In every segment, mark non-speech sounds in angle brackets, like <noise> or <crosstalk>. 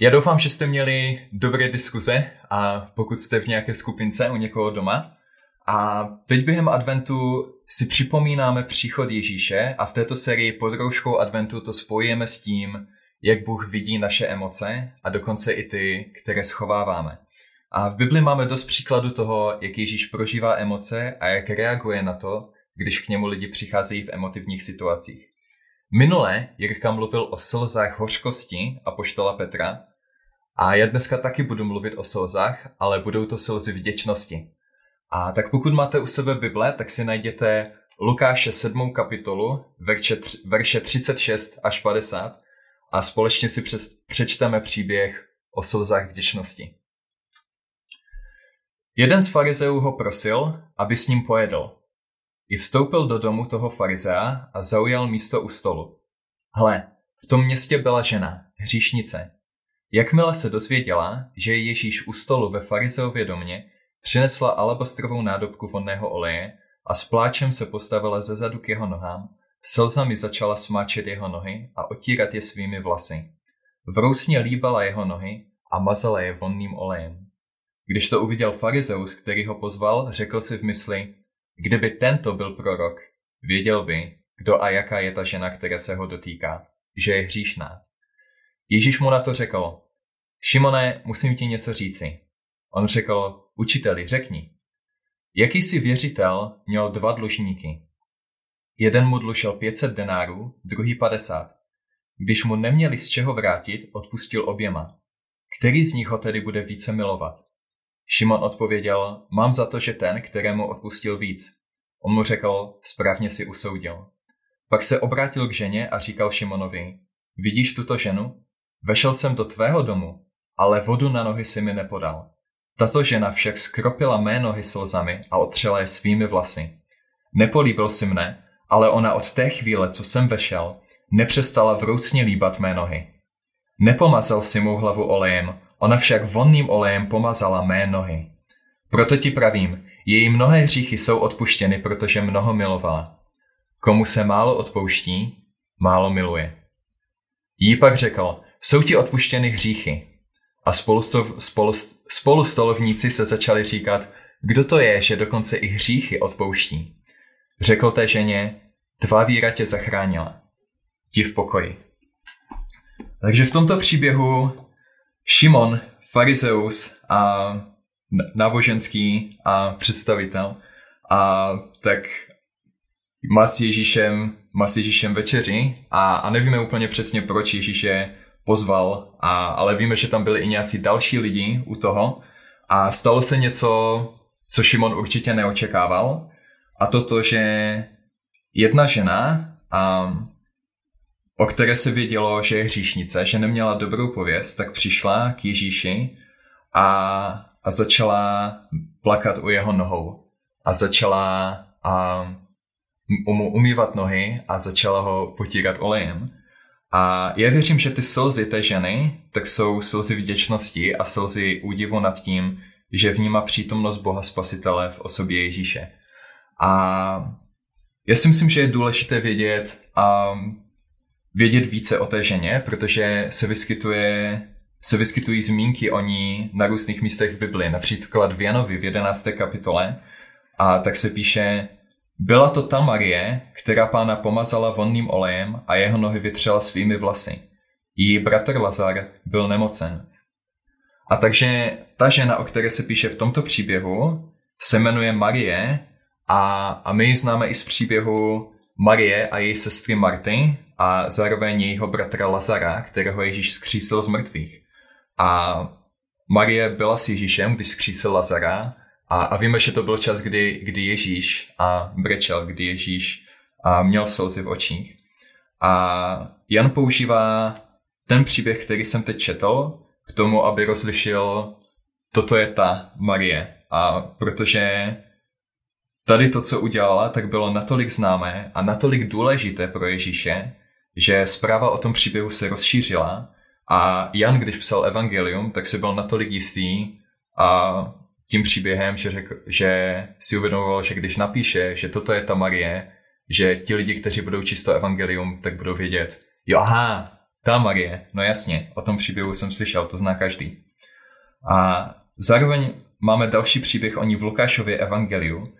Já doufám, že jste měli dobré diskuze a pokud jste v nějaké skupince u někoho doma. A teď během adventu si připomínáme příchod Ježíše a v této sérii pod rouškou adventu to spojíme s tím, jak Bůh vidí naše emoce a dokonce i ty, které schováváme. A v Bibli máme dost příkladu toho, jak Ježíš prožívá emoce a jak reaguje na to, když k němu lidi přicházejí v emotivních situacích. Minule Jirka mluvil o slzách hořkosti a poštola Petra a já dneska taky budu mluvit o slzách, ale budou to slzy vděčnosti. A tak pokud máte u sebe Bible, tak si najděte Lukáše 7. kapitolu, verše, verše 36 až 50 a společně si přes, přečteme příběh o slzách vděčnosti. Jeden z farizeů ho prosil, aby s ním pojedl. I vstoupil do domu toho farizea a zaujal místo u stolu. Hle, v tom městě byla žena, hříšnice. Jakmile se dozvěděla, že je Ježíš u stolu ve farizeově domě, přinesla alabastrovou nádobku vonného oleje a s pláčem se postavila ze zadu k jeho nohám, slzami začala smáčet jeho nohy a otírat je svými vlasy. Vrousně líbala jeho nohy a mazala je vonným olejem. Když to uviděl farizeus, který ho pozval, řekl si v mysli, Kdyby tento byl prorok, věděl by, kdo a jaká je ta žena, která se ho dotýká, že je hříšná. Ježíš mu na to řekl, Šimone, musím ti něco říci. On řekl, učiteli, řekni. Jakýsi věřitel měl dva dlužníky. Jeden mu dlužil 500 denárů, druhý 50. Když mu neměli z čeho vrátit, odpustil oběma. Který z nich ho tedy bude více milovat? Šimon odpověděl, mám za to, že ten, kterému odpustil víc. On mu řekl, správně si usoudil. Pak se obrátil k ženě a říkal Šimonovi, vidíš tuto ženu? Vešel jsem do tvého domu, ale vodu na nohy si mi nepodal. Tato žena však skropila mé nohy slzami a otřela je svými vlasy. Nepolíbil si mne, ale ona od té chvíle, co jsem vešel, nepřestala vroucně líbat mé nohy. Nepomazal si mou hlavu olejem, Ona však vonným olejem pomazala mé nohy. Proto ti pravím, její mnohé hříchy jsou odpuštěny, protože mnoho milovala. Komu se málo odpouští, málo miluje. Jí pak řekl, jsou ti odpuštěny hříchy. A spolu, spolu, spolu stolovníci se začali říkat, kdo to je, že dokonce i hříchy odpouští. Řekl té ženě, tvá víra tě zachránila. Ti v pokoji. Takže v tomto příběhu Šimon, farizeus a náboženský a představitel. A tak má s Ježíšem, má s Ježíšem večeři a, a nevíme úplně přesně, proč Ježíš je pozval, a, ale víme, že tam byli i nějací další lidi u toho. A stalo se něco, co Šimon určitě neočekával a toto, že jedna žena a o které se vědělo, že je hříšnice, že neměla dobrou pověst, tak přišla k Ježíši a, a začala plakat u jeho nohou. A začala a, mu umývat nohy a začala ho potírat olejem. A já věřím, že ty slzy té ženy, tak jsou slzy vděčnosti a slzy údivu nad tím, že vnímá přítomnost Boha Spasitele v osobě Ježíše. A já si myslím, že je důležité vědět, um, vědět více o té ženě, protože se vyskytuje se vyskytují zmínky o ní na různých místech v Bibli, například v Janovi v 11. kapitole. A tak se píše, byla to ta Marie, která pána pomazala vonným olejem a jeho nohy vytřela svými vlasy. Její bratr Lazar byl nemocen. A takže ta žena, o které se píše v tomto příběhu, se jmenuje Marie a, a my ji známe i z příběhu Marie a její sestry Marty, a zároveň jejího bratra Lazara, kterého Ježíš skřísil z mrtvých. A Marie byla s Ježíšem, když skřísil Lazara a, a víme, že to byl čas, kdy, kdy Ježíš a brečel, kdy Ježíš a měl slzy v očích. A Jan používá ten příběh, který jsem teď četl, k tomu, aby rozlišil, toto je ta Marie. A protože tady to, co udělala, tak bylo natolik známé a natolik důležité pro Ježíše, že zpráva o tom příběhu se rozšířila a Jan, když psal evangelium, tak si byl natolik jistý a tím příběhem, že, řekl, že si uvědomoval, že když napíše, že toto je ta Marie, že ti lidi, kteří budou čisto evangelium, tak budou vědět, jo aha, ta Marie, no jasně, o tom příběhu jsem slyšel, to zná každý. A zároveň máme další příběh o ní v Lukášově evangeliu,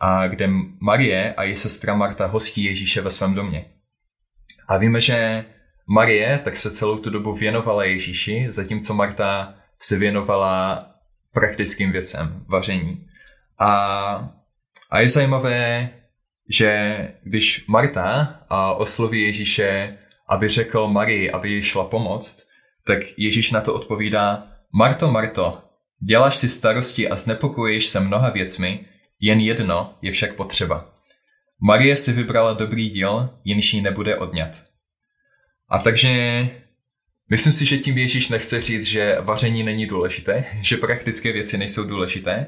a kde Marie a její sestra Marta hostí Ježíše ve svém domě. A víme, že Marie tak se celou tu dobu věnovala Ježíši, zatímco Marta se věnovala praktickým věcem, vaření. A, a je zajímavé, že když Marta osloví Ježíše, aby řekl Marii, aby jí šla pomoct, tak Ježíš na to odpovídá, Marto, Marto, děláš si starosti a znepokojíš se mnoha věcmi, jen jedno je však potřeba. Marie si vybrala dobrý díl, jenž jí nebude odňat. A takže myslím si, že tím Ježíš nechce říct, že vaření není důležité, <laughs> že praktické věci nejsou důležité,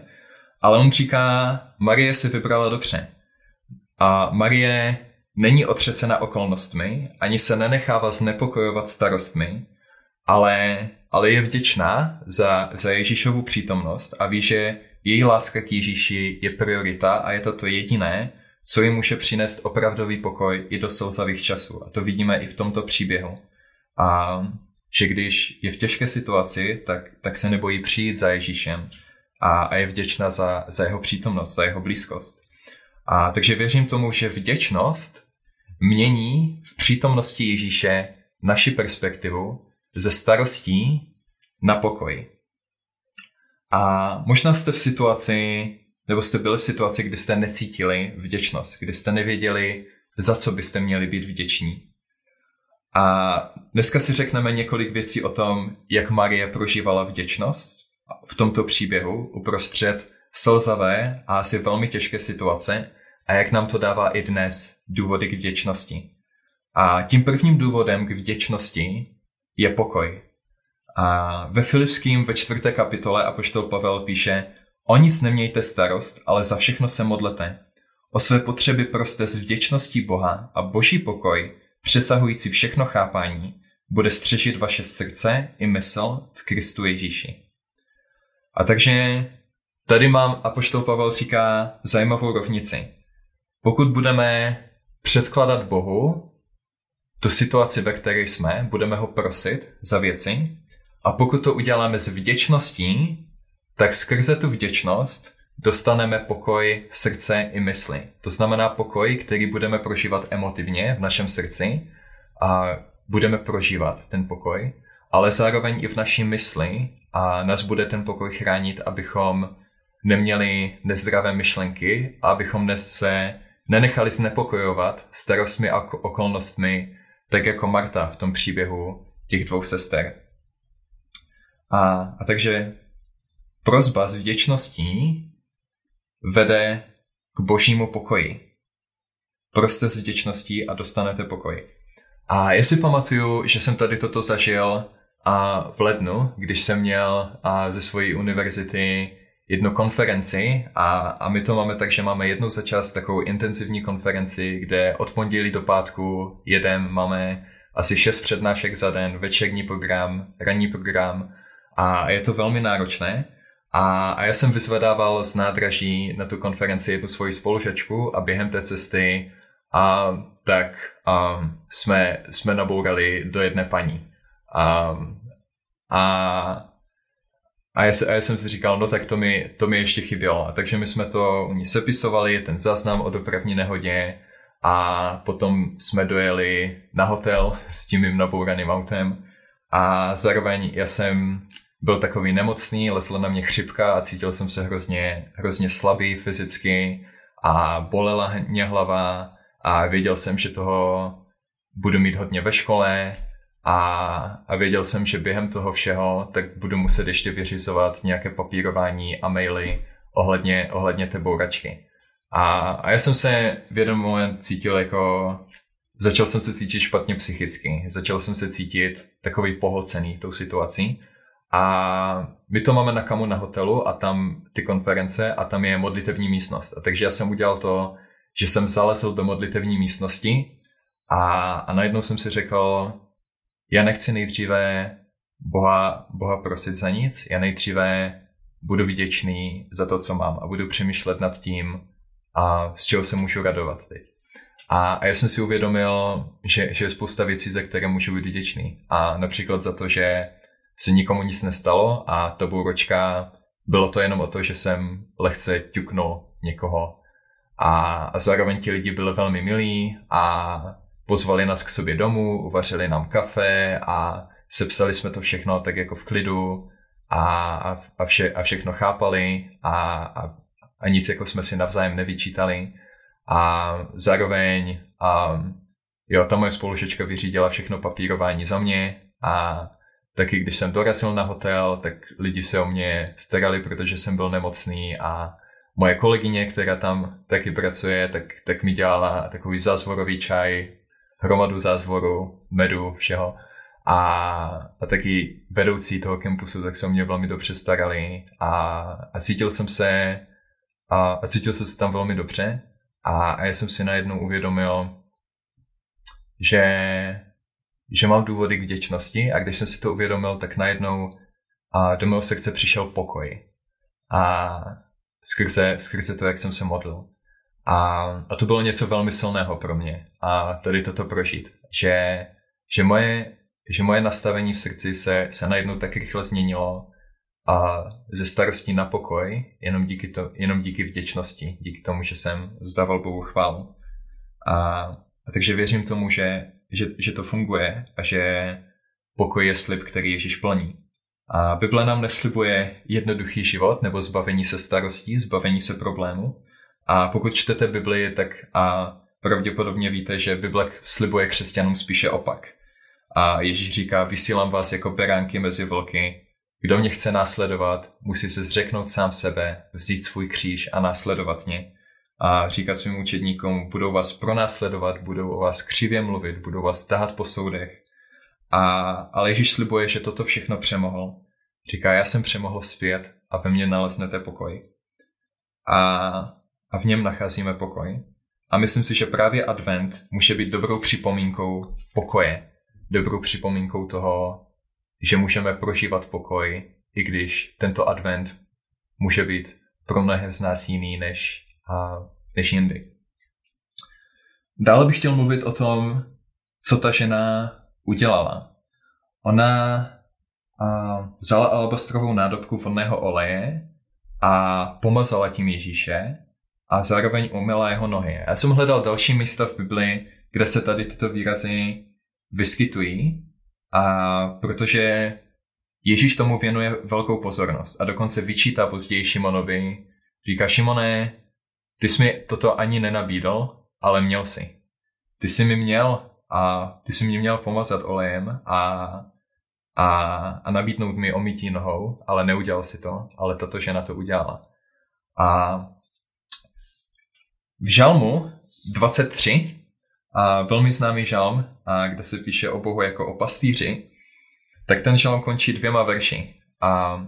ale on říká, Marie si vybrala dobře. A Marie není otřesena okolnostmi, ani se nenechává znepokojovat starostmi, ale, ale je vděčná za, za Ježíšovu přítomnost a ví, že její láska k Ježíši je priorita a je to to jediné, co jim může přinést opravdový pokoj i do slzavých časů. A to vidíme i v tomto příběhu. A že když je v těžké situaci, tak, tak se nebojí přijít za Ježíšem a, a je vděčná za, za jeho přítomnost, za jeho blízkost. A takže věřím tomu, že vděčnost mění v přítomnosti Ježíše naši perspektivu ze starostí na pokoj. A možná jste v situaci, nebo jste byli v situaci, kdy jste necítili vděčnost, kdy jste nevěděli, za co byste měli být vděční. A dneska si řekneme několik věcí o tom, jak Marie prožívala vděčnost v tomto příběhu uprostřed slzavé a asi velmi těžké situace a jak nám to dává i dnes důvody k vděčnosti. A tím prvním důvodem k vděčnosti je pokoj. A ve Filipským ve čtvrté kapitole Apoštol Pavel píše O nic nemějte starost, ale za všechno se modlete. O své potřeby proste s vděčností Boha a boží pokoj, přesahující všechno chápání, bude střežit vaše srdce i mysl v Kristu Ježíši. A takže tady mám, Apoštol Pavel říká zajímavou rovnici. Pokud budeme předkladat Bohu tu situaci, ve které jsme, budeme ho prosit za věci, a pokud to uděláme s vděčností, tak skrze tu vděčnost dostaneme pokoj srdce i mysli. To znamená pokoj, který budeme prožívat emotivně v našem srdci a budeme prožívat ten pokoj, ale zároveň i v naší mysli a nás bude ten pokoj chránit, abychom neměli nezdravé myšlenky a abychom se nenechali znepokojovat starostmi a okolnostmi, tak jako Marta v tom příběhu těch dvou sester. A, a takže prozba s vděčností vede k božímu pokoji. Proste s vděčností a dostanete pokoj. A já si pamatuju, že jsem tady toto zažil a v lednu, když jsem měl a ze své univerzity jednu konferenci a, a my to máme tak, že máme jednou za čas takovou intenzivní konferenci, kde od pondělí do pátku jedem, máme asi šest přednášek za den, večerní program, ranní program a je to velmi náročné. A, a já jsem vyzvedával z nádraží na tu konferenci jednu svoji spolužačku a během té cesty a tak a, jsme, jsme nabourali do jedné paní. A, a, a, já, a já jsem si říkal, no tak to mi, to mi ještě chybělo. A takže my jsme to u ní sepisovali, ten záznam o dopravní nehodě a potom jsme dojeli na hotel s tím mým nabouraným autem a zároveň já jsem byl takový nemocný, lesla na mě chřipka a cítil jsem se hrozně, hrozně slabý fyzicky a bolela mě hlava a věděl jsem, že toho budu mít hodně ve škole a, a věděl jsem, že během toho všeho tak budu muset ještě vyřizovat nějaké papírování a maily ohledně, ohledně té bouračky. A, a já jsem se v jeden moment cítil jako, začal jsem se cítit špatně psychicky, začal jsem se cítit takový pohlcený tou situací a my to máme na kamu na hotelu a tam ty konference a tam je modlitevní místnost. A takže já jsem udělal to, že jsem zalezl do modlitevní místnosti a, a najednou jsem si řekl, já nechci nejdříve Boha, Boha prosit za nic, já nejdříve budu vděčný za to, co mám a budu přemýšlet nad tím, a z čeho se můžu radovat teď. A, a já jsem si uvědomil, že, že je spousta věcí, za které můžu být vděčný. A například za to, že se nikomu nic nestalo a to bouročka bylo to jenom o to, že jsem lehce ťuknul někoho. A, a zároveň ti lidi byli velmi milí a pozvali nás k sobě domů, uvařili nám kafe a sepsali jsme to všechno tak jako v klidu a, a, vše, a všechno chápali a, a, a nic jako jsme si navzájem nevyčítali. A zároveň a, jo, ta moje spolužečka vyřídila všechno papírování za mě a taky když jsem dorazil na hotel, tak lidi se o mě starali, protože jsem byl nemocný a moje kolegyně, která tam taky pracuje, tak, tak mi dělala takový zázvorový čaj, hromadu zázvoru, medu, všeho. A, a taky vedoucí toho kampusu, tak se o mě velmi dobře starali a, a cítil jsem se a, a cítil jsem se tam velmi dobře a, a já jsem si najednou uvědomil, že, že mám důvody k vděčnosti a když jsem si to uvědomil, tak najednou a do mého sekce přišel pokoj. A skrze, skrze to, jak jsem se modlil. A, a to bylo něco velmi silného pro mě. A tady toto prožít. Že, že, moje, že moje nastavení v srdci se, se najednou tak rychle změnilo a ze starosti na pokoj, jenom díky, to, jenom díky vděčnosti, díky tomu, že jsem vzdával Bohu chválu. A, a takže věřím tomu, že, že, že to funguje a že pokoj je slib, který Ježíš plní. A Bible nám neslibuje jednoduchý život nebo zbavení se starostí, zbavení se problému. A pokud čtete Bibli, tak a pravděpodobně víte, že Bible slibuje křesťanům spíše opak. A Ježíš říká, vysílám vás jako beránky mezi vlky. Kdo mě chce následovat, musí se zřeknout sám sebe, vzít svůj kříž a následovat mě. A říká svým učedníkům, budou vás pronásledovat, budou o vás křivě mluvit, budou vás tahat po soudech. A, ale Ježíš slibuje, že toto všechno přemohl. Říká, já jsem přemohl zpět a ve mně naleznete pokoj. A, a v něm nacházíme pokoj. A myslím si, že právě advent může být dobrou připomínkou pokoje. Dobrou připomínkou toho, že můžeme prožívat pokoj, i když tento advent může být pro mnohé z nás jiný než, než jindy. Dále bych chtěl mluvit o tom, co ta žena udělala. Ona vzala alabastrovou nádobku vodného oleje a pomazala tím Ježíše a zároveň umyla jeho nohy. Já jsem hledal další místa v Biblii, kde se tady tyto výrazy vyskytují, a protože Ježíš tomu věnuje velkou pozornost a dokonce vyčítá později Šimonovi, říká Šimone, ty jsi mi toto ani nenabídl, ale měl si. Ty jsi mi měl a ty jsi mě měl pomazat olejem a, a, a nabídnout mi omítí nohou, ale neudělal si to, ale tato žena to udělala. A v žalmu 23, a velmi známý žalm, a kde se píše o Bohu jako o pastýři, tak ten žalm končí dvěma verši, a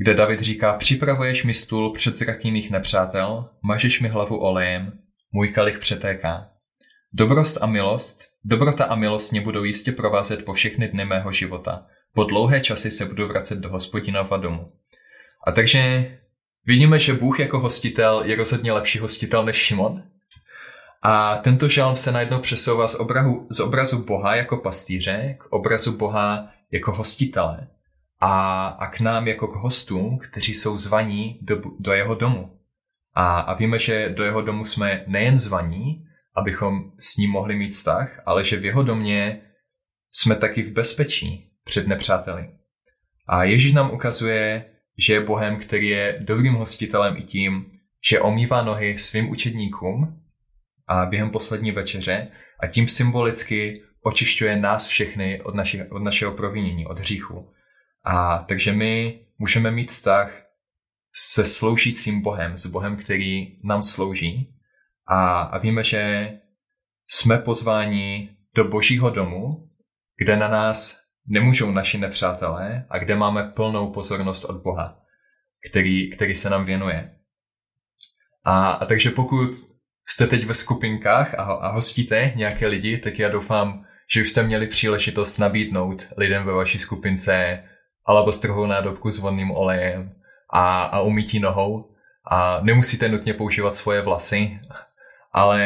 kde David říká, připravuješ mi stůl před zraky mých nepřátel, mažeš mi hlavu olejem, můj kalich přetéká. Dobrost a milost, dobrota a milost mě budou jistě provázet po všechny dny mého života. Po dlouhé časy se budu vracet do hospodinova domu. A takže vidíme, že Bůh jako hostitel je rozhodně lepší hostitel než Šimon. A tento žalm se najednou přesouvá z, obrahu, z obrazu Boha jako pastýře k obrazu Boha jako hostitele. A, a k nám jako k hostům, kteří jsou zvaní do, do jeho domu. A, a víme, že do jeho domu jsme nejen zvaní, abychom s ním mohli mít vztah, ale že v jeho domě jsme taky v bezpečí před nepřáteli. A Ježíš nám ukazuje, že je Bohem, který je dobrým hostitelem i tím, že omývá nohy svým učedníkům a během poslední večeře a tím symbolicky očišťuje nás všechny od, naši, od našeho provinění, od hříchu. A takže my můžeme mít vztah se sloužícím Bohem, s Bohem, který nám slouží a, a víme, že jsme pozváni do božího domu, kde na nás nemůžou naši nepřátelé a kde máme plnou pozornost od Boha, který, který se nám věnuje. A, a takže pokud jste teď ve skupinkách a, a hostíte nějaké lidi, tak já doufám, že už jste měli příležitost nabídnout lidem ve vaší skupince alabastrovou nádobku s vodným olejem a, a umytí nohou. A nemusíte nutně používat svoje vlasy, ale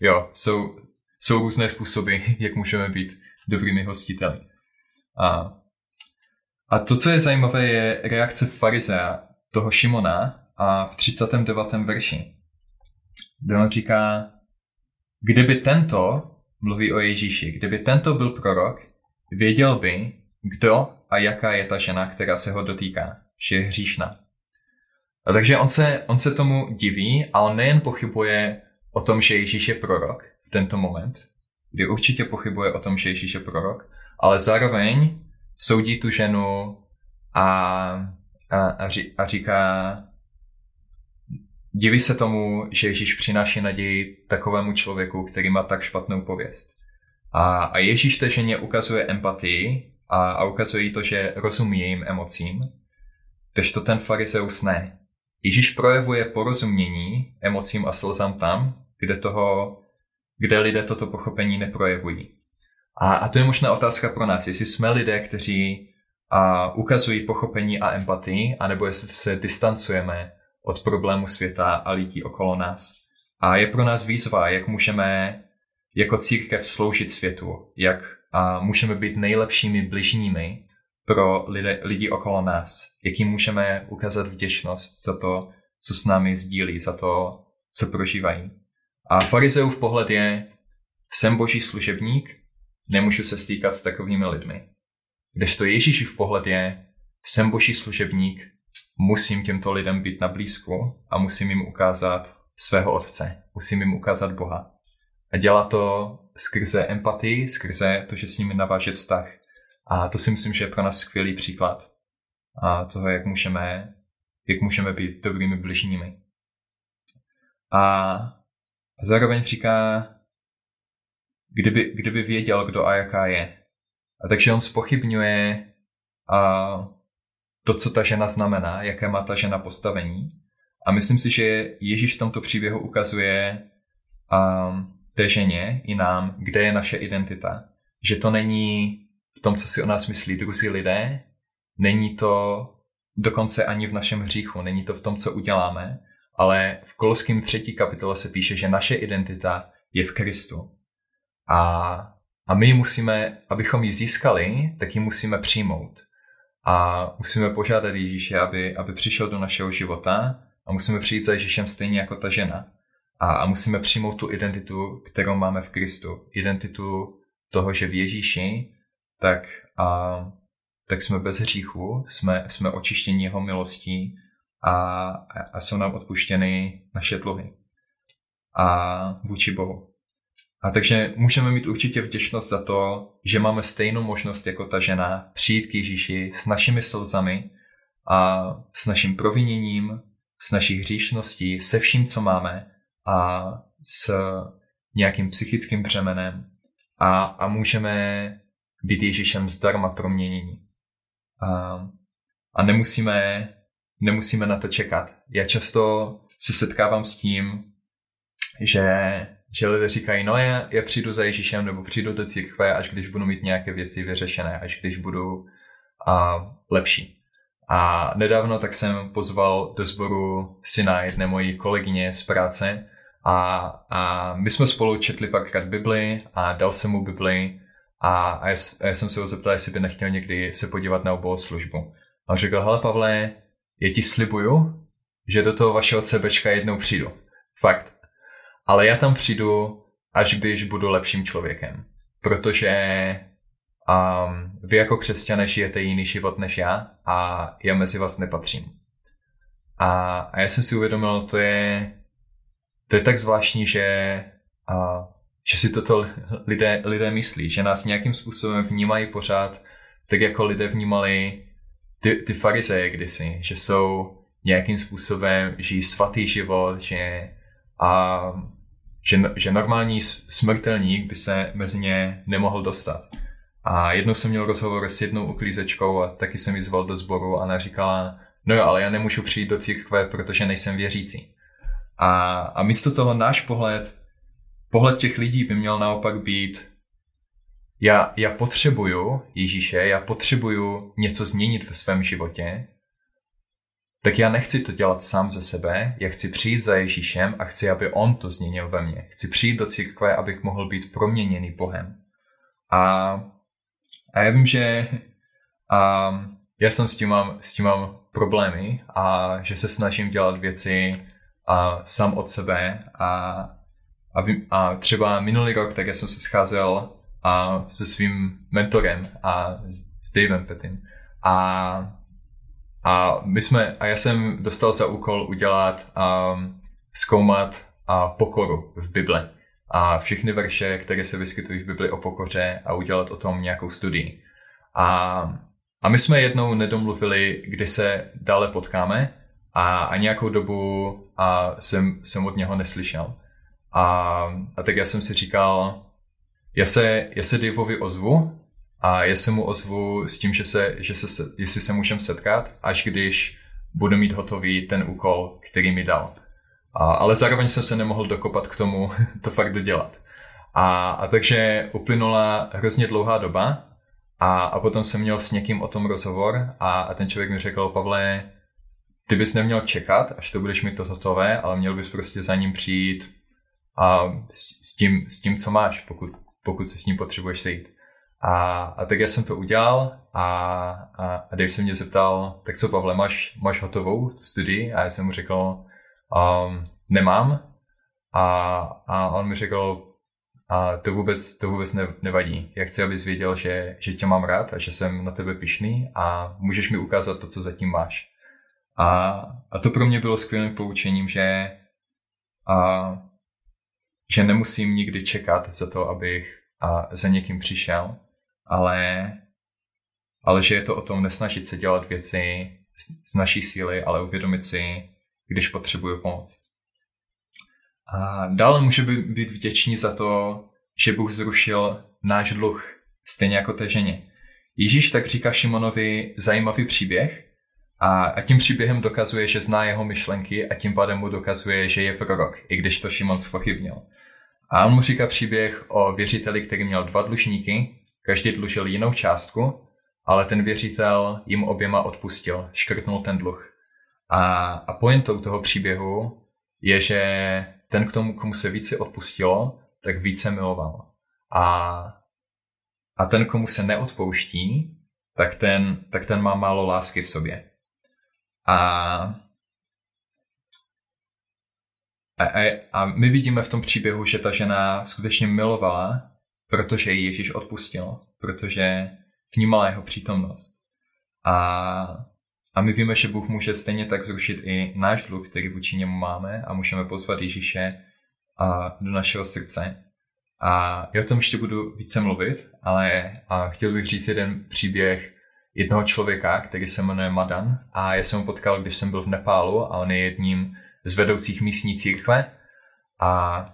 jo, jsou, jsou různé způsoby, jak můžeme být dobrými hostiteli. A, a to, co je zajímavé, je reakce farizea, toho Šimona, a v 39. verši. Kde on říká, kdyby tento, mluví o Ježíši, kdyby tento byl prorok, věděl by, kdo a jaká je ta žena, která se ho dotýká, že je hříšná. A takže on se, on se tomu diví a on nejen pochybuje o tom, že Ježíš je prorok v tento moment, kdy určitě pochybuje o tom, že Ježíš je prorok, ale zároveň soudí tu ženu a, a, a, ří, a říká, diví se tomu, že Ježíš přináší naději takovému člověku, který má tak špatnou pověst. A, a Ježíš té ženě ukazuje empatii a, a ukazuje jí to, že rozumí jejím emocím, to ten farizeus ne. Ježíš projevuje porozumění emocím a slzám tam, kde, toho, kde lidé toto pochopení neprojevují. A, a to je možná otázka pro nás, jestli jsme lidé, kteří a, ukazují pochopení a empatii, anebo jestli se distancujeme od problému světa a lidí okolo nás. A je pro nás výzva, jak můžeme jako církev sloužit světu, jak a můžeme být nejlepšími bližními pro lidi, lidi okolo nás, jak jim můžeme ukázat vděčnost za to, co s námi sdílí, za to, co prožívají. A farizeův pohled je, jsem boží služebník, nemůžu se stýkat s takovými lidmi. Kdežto Ježíšův pohled je, jsem boží služebník, musím těmto lidem být na blízku a musím jim ukázat svého otce, musím jim ukázat Boha. A dělá to skrze empatii, skrze to, že s nimi naváže vztah. A to si myslím, že je pro nás skvělý příklad a toho, jak můžeme, jak můžeme být dobrými bližními. A zároveň říká, kdyby, kdyby věděl, kdo a jaká je. A takže on spochybňuje a to, co ta žena znamená, jaké má ta žena postavení. A myslím si, že Ježíš v tomto příběhu ukazuje um, té ženě i nám, kde je naše identita. Že to není v tom, co si o nás myslí druzí lidé, není to dokonce ani v našem hříchu, není to v tom, co uděláme, ale v Koloským třetí kapitole se píše, že naše identita je v Kristu. A, a my musíme, abychom ji získali, tak ji musíme přijmout. A musíme požádat Ježíše, aby, aby přišel do našeho života a musíme přijít za Ježíšem stejně jako ta žena. A, musíme přijmout tu identitu, kterou máme v Kristu. Identitu toho, že v Ježíši, tak, a, tak jsme bez hříchu, jsme, jsme očištěni jeho milostí a, a jsou nám odpuštěny naše dluhy a vůči Bohu. A takže můžeme mít určitě vděčnost za to, že máme stejnou možnost jako ta žena přijít k Ježíši s našimi slzami a s naším proviněním, s naší hříšností, se vším, co máme a s nějakým psychickým břemenem a, a můžeme být Ježíšem zdarma proměnění. A, a nemusíme, nemusíme na to čekat. Já často se setkávám s tím, že že lidé říkají, no já, já přijdu za Ježíšem nebo přijdu do církve, až když budu mít nějaké věci vyřešené, až když budu a, lepší. A nedávno tak jsem pozval do sboru syna jedné mojí kolegyně z práce a, a my jsme spolu četli párkrát Bibli a dal jsem mu Bibli a, a, já, a já jsem se ho zeptal, jestli by nechtěl někdy se podívat na obou službu. A on řekl, hele Pavle, já ti slibuju, že do toho vašeho CBčka jednou přijdu. Fakt. Ale já tam přijdu, až když budu lepším člověkem. Protože um, vy jako křesťané žijete jiný život než já a já mezi vás nepatřím. A, a já jsem si uvědomil, to je, to je tak zvláštní, že, uh, že si toto lidé, lidé myslí, že nás nějakým způsobem vnímají pořád tak, jako lidé vnímali ty, ty farizeje kdysi, že jsou nějakým způsobem, žijí svatý život, že a že, že normální smrtelník by se mezi ně nemohl dostat. A jednou jsem měl rozhovor s jednou uklízečkou a taky jsem ji zval do sboru a ona říkala, no jo, ale já nemůžu přijít do církve, protože nejsem věřící. A, a místo toho náš pohled, pohled těch lidí by měl naopak být, já, já potřebuju Ježíše, já potřebuju něco změnit ve svém životě, tak já nechci to dělat sám ze sebe, já chci přijít za Ježíšem a chci, aby on to změnil ve mně. Chci přijít do církve, abych mohl být proměněný Bohem. A, a já vím, že a, já jsem s tím, mám, s tím mám problémy a že se snažím dělat věci a, sám od sebe a, a, vím, a třeba minulý rok tak já jsem se scházel a, se svým mentorem a s, s Davem Petim a a my jsme, a já jsem dostal za úkol udělat, um, zkoumat a pokoru v Bibli. A všechny verše, které se vyskytují v Bibli o pokoře a udělat o tom nějakou studii. A, a my jsme jednou nedomluvili, kdy se dále potkáme a, a nějakou dobu a jsem, jsem od něho neslyšel. A, a tak já jsem si říkal, já se, já se Daveovi ozvu a já se mu ozvu s tím, že se, že se, jestli se můžeme setkat, až když budu mít hotový ten úkol, který mi dal. A, ale zároveň jsem se nemohl dokopat k tomu <laughs> to fakt dodělat. A, a takže uplynula hrozně dlouhá doba a, a potom jsem měl s někým o tom rozhovor a, a ten člověk mi řekl, Pavle, ty bys neměl čekat, až to budeš mít to hotové, ale měl bys prostě za ním přijít a s, s, tím, s tím, co máš, pokud, pokud se s ním potřebuješ sejít. A, a tak já jsem to udělal a, a, a Dave se mě zeptal, tak co Pavle, máš, máš hotovou studii? A já jsem mu řekl, um, nemám. A, a on mi řekl, a to vůbec, to vůbec ne, nevadí. Já chci, abys věděl, že, že tě mám rád a že jsem na tebe pišný a můžeš mi ukázat to, co zatím máš. A, a to pro mě bylo skvělým poučením, že, a, že nemusím nikdy čekat za to, abych a za někým přišel, ale, ale že je to o tom nesnažit se dělat věci z, z naší síly, ale uvědomit si, když potřebuju pomoc. A dále může být vděční za to, že Bůh zrušil náš dluh, stejně jako té ženě. Ježíš tak říká Šimonovi zajímavý příběh a, a tím příběhem dokazuje, že zná jeho myšlenky a tím pádem mu dokazuje, že je prorok, i když to Šimon spochybnil. A on mu říká příběh o věřiteli, který měl dva dlužníky Každý dlužil jinou částku, ale ten věřitel jim oběma odpustil, škrtnul ten dluh. A, a pointou toho příběhu je, že ten k tomu, komu se více odpustilo, tak více miloval. A, a ten, komu se neodpouští, tak ten, tak ten má málo lásky v sobě. A, a, a, a my vidíme v tom příběhu, že ta žena skutečně milovala protože ji Ježíš odpustil, protože vnímala jeho přítomnost. A, a my víme, že Bůh může stejně tak zrušit i náš dluh, který vůči němu máme a můžeme pozvat Ježíše a, do našeho srdce. A já o tom ještě budu více mluvit, ale a chtěl bych říct jeden příběh jednoho člověka, který se jmenuje Madan a já jsem ho potkal, když jsem byl v Nepálu a on je jedním z vedoucích místní církve a,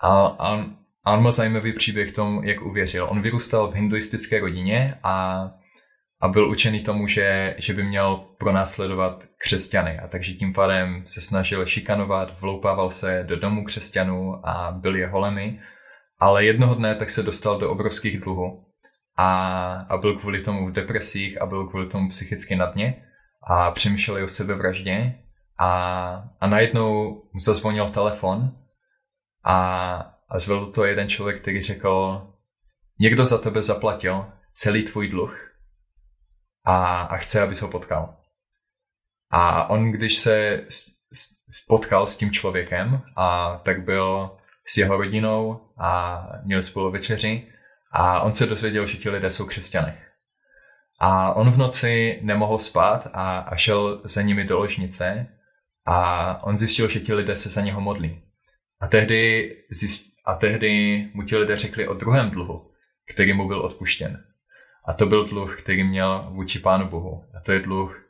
a, a a on má zajímavý příběh tom, jak uvěřil. On vyrůstal v hinduistické rodině a, a byl učený tomu, že, že by měl pronásledovat křesťany. A takže tím pádem se snažil šikanovat, vloupával se do domu křesťanů a byl je holemi. Ale jednoho dne tak se dostal do obrovských dluhů a, a byl kvůli tomu v depresích a byl kvůli tomu psychicky na dně a přemýšlel o sebevraždě a, a najednou mu zazvonil telefon a, a zvedl to jeden člověk, který řekl, někdo za tebe zaplatil celý tvůj dluh a, a chce, abys ho potkal. A on, když se potkal s tím člověkem, a tak byl s jeho rodinou a měli spolu večeři a on se dozvěděl, že ti lidé jsou křesťany. A on v noci nemohl spát a, a šel za nimi do ložnice a on zjistil, že ti lidé se za něho modlí. A tehdy zjist, a tehdy mu ti lidé řekli o druhém dluhu, který mu byl odpuštěn. A to byl dluh, který měl vůči Pánu Bohu. A to je dluh,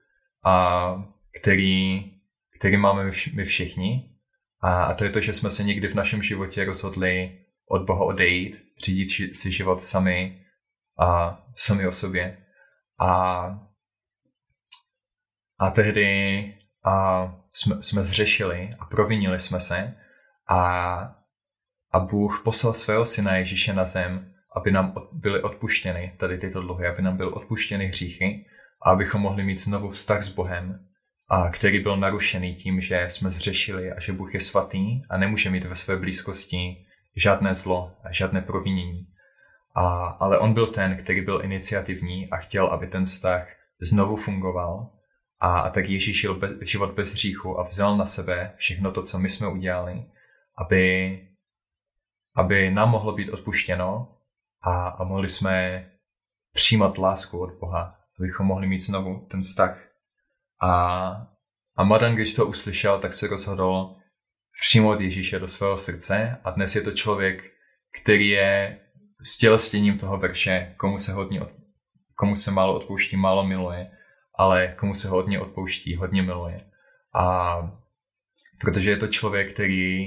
a, který, který máme my všichni. A, a to je to, že jsme se někdy v našem životě rozhodli od Boha odejít, řídit si život sami a sami o sobě. A, a tehdy a jsme, jsme zřešili a provinili jsme se a a Bůh poslal svého syna Ježíše na zem, aby nám byly odpuštěny tady tyto dluhy, aby nám byly odpuštěny hříchy a abychom mohli mít znovu vztah s Bohem a který byl narušený tím, že jsme zřešili a že Bůh je svatý a nemůže mít ve své blízkosti žádné zlo žádné provinění. A, ale on byl ten, který byl iniciativní a chtěl, aby ten vztah znovu fungoval a, a tak Ježíš žil bez, život bez hříchu a vzal na sebe všechno to, co my jsme udělali, aby, aby nám mohlo být odpuštěno a, a mohli jsme přijímat lásku od Boha, abychom mohli mít znovu ten vztah. A, a Madan, když to uslyšel, tak se rozhodl přijmout Ježíše do svého srdce a dnes je to člověk, který je stělestěním toho verše, komu se hodně od, komu se málo odpouští, málo miluje, ale komu se hodně odpouští, hodně miluje. A protože je to člověk, který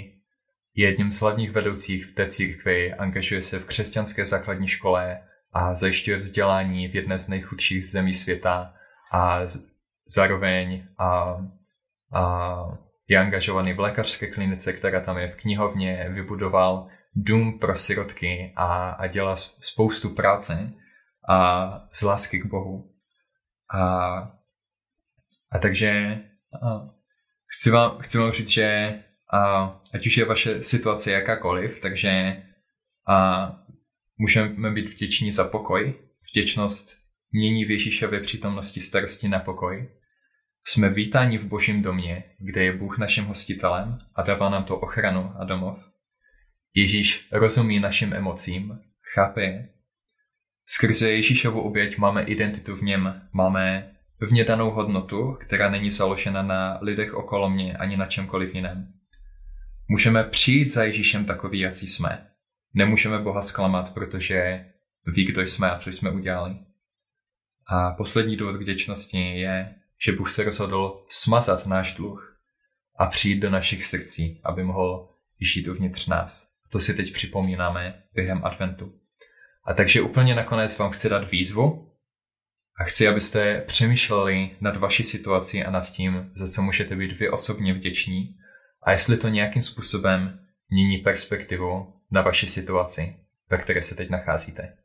je jedním z hlavních vedoucích v té církvi, angažuje se v křesťanské základní škole a zajišťuje vzdělání v jedné z nejchudších zemí světa a zároveň a, a je angažovaný v lékařské klinice, která tam je v knihovně, vybudoval dům pro sirotky a, a dělá spoustu práce a z lásky k Bohu. A, a takže a, chci, vám, chci vám říct, že a, ať už je vaše situace jakákoliv, takže a, můžeme být vděční za pokoj. Vděčnost mění v Ježíšově přítomnosti starosti na pokoj. Jsme vítáni v božím domě, kde je Bůh naším hostitelem a dává nám to ochranu a domov. Ježíš rozumí našim emocím, chápe je. Skrze Ježíšovu oběť máme identitu v něm, máme v ně danou hodnotu, která není založena na lidech okolo mě ani na čemkoliv jiném. Můžeme přijít za Ježíšem takový, jací jsme. Nemůžeme Boha zklamat, protože ví, kdo jsme a co jsme udělali. A poslední důvod vděčnosti je, že Bůh se rozhodl smazat náš dluh a přijít do našich srdcí, aby mohl žít uvnitř nás. To si teď připomínáme během adventu. A takže úplně nakonec vám chci dát výzvu a chci, abyste přemýšleli nad vaší situací a nad tím, za co můžete být vy osobně vděční a jestli to nějakým způsobem mění perspektivu na vaši situaci, ve které se teď nacházíte.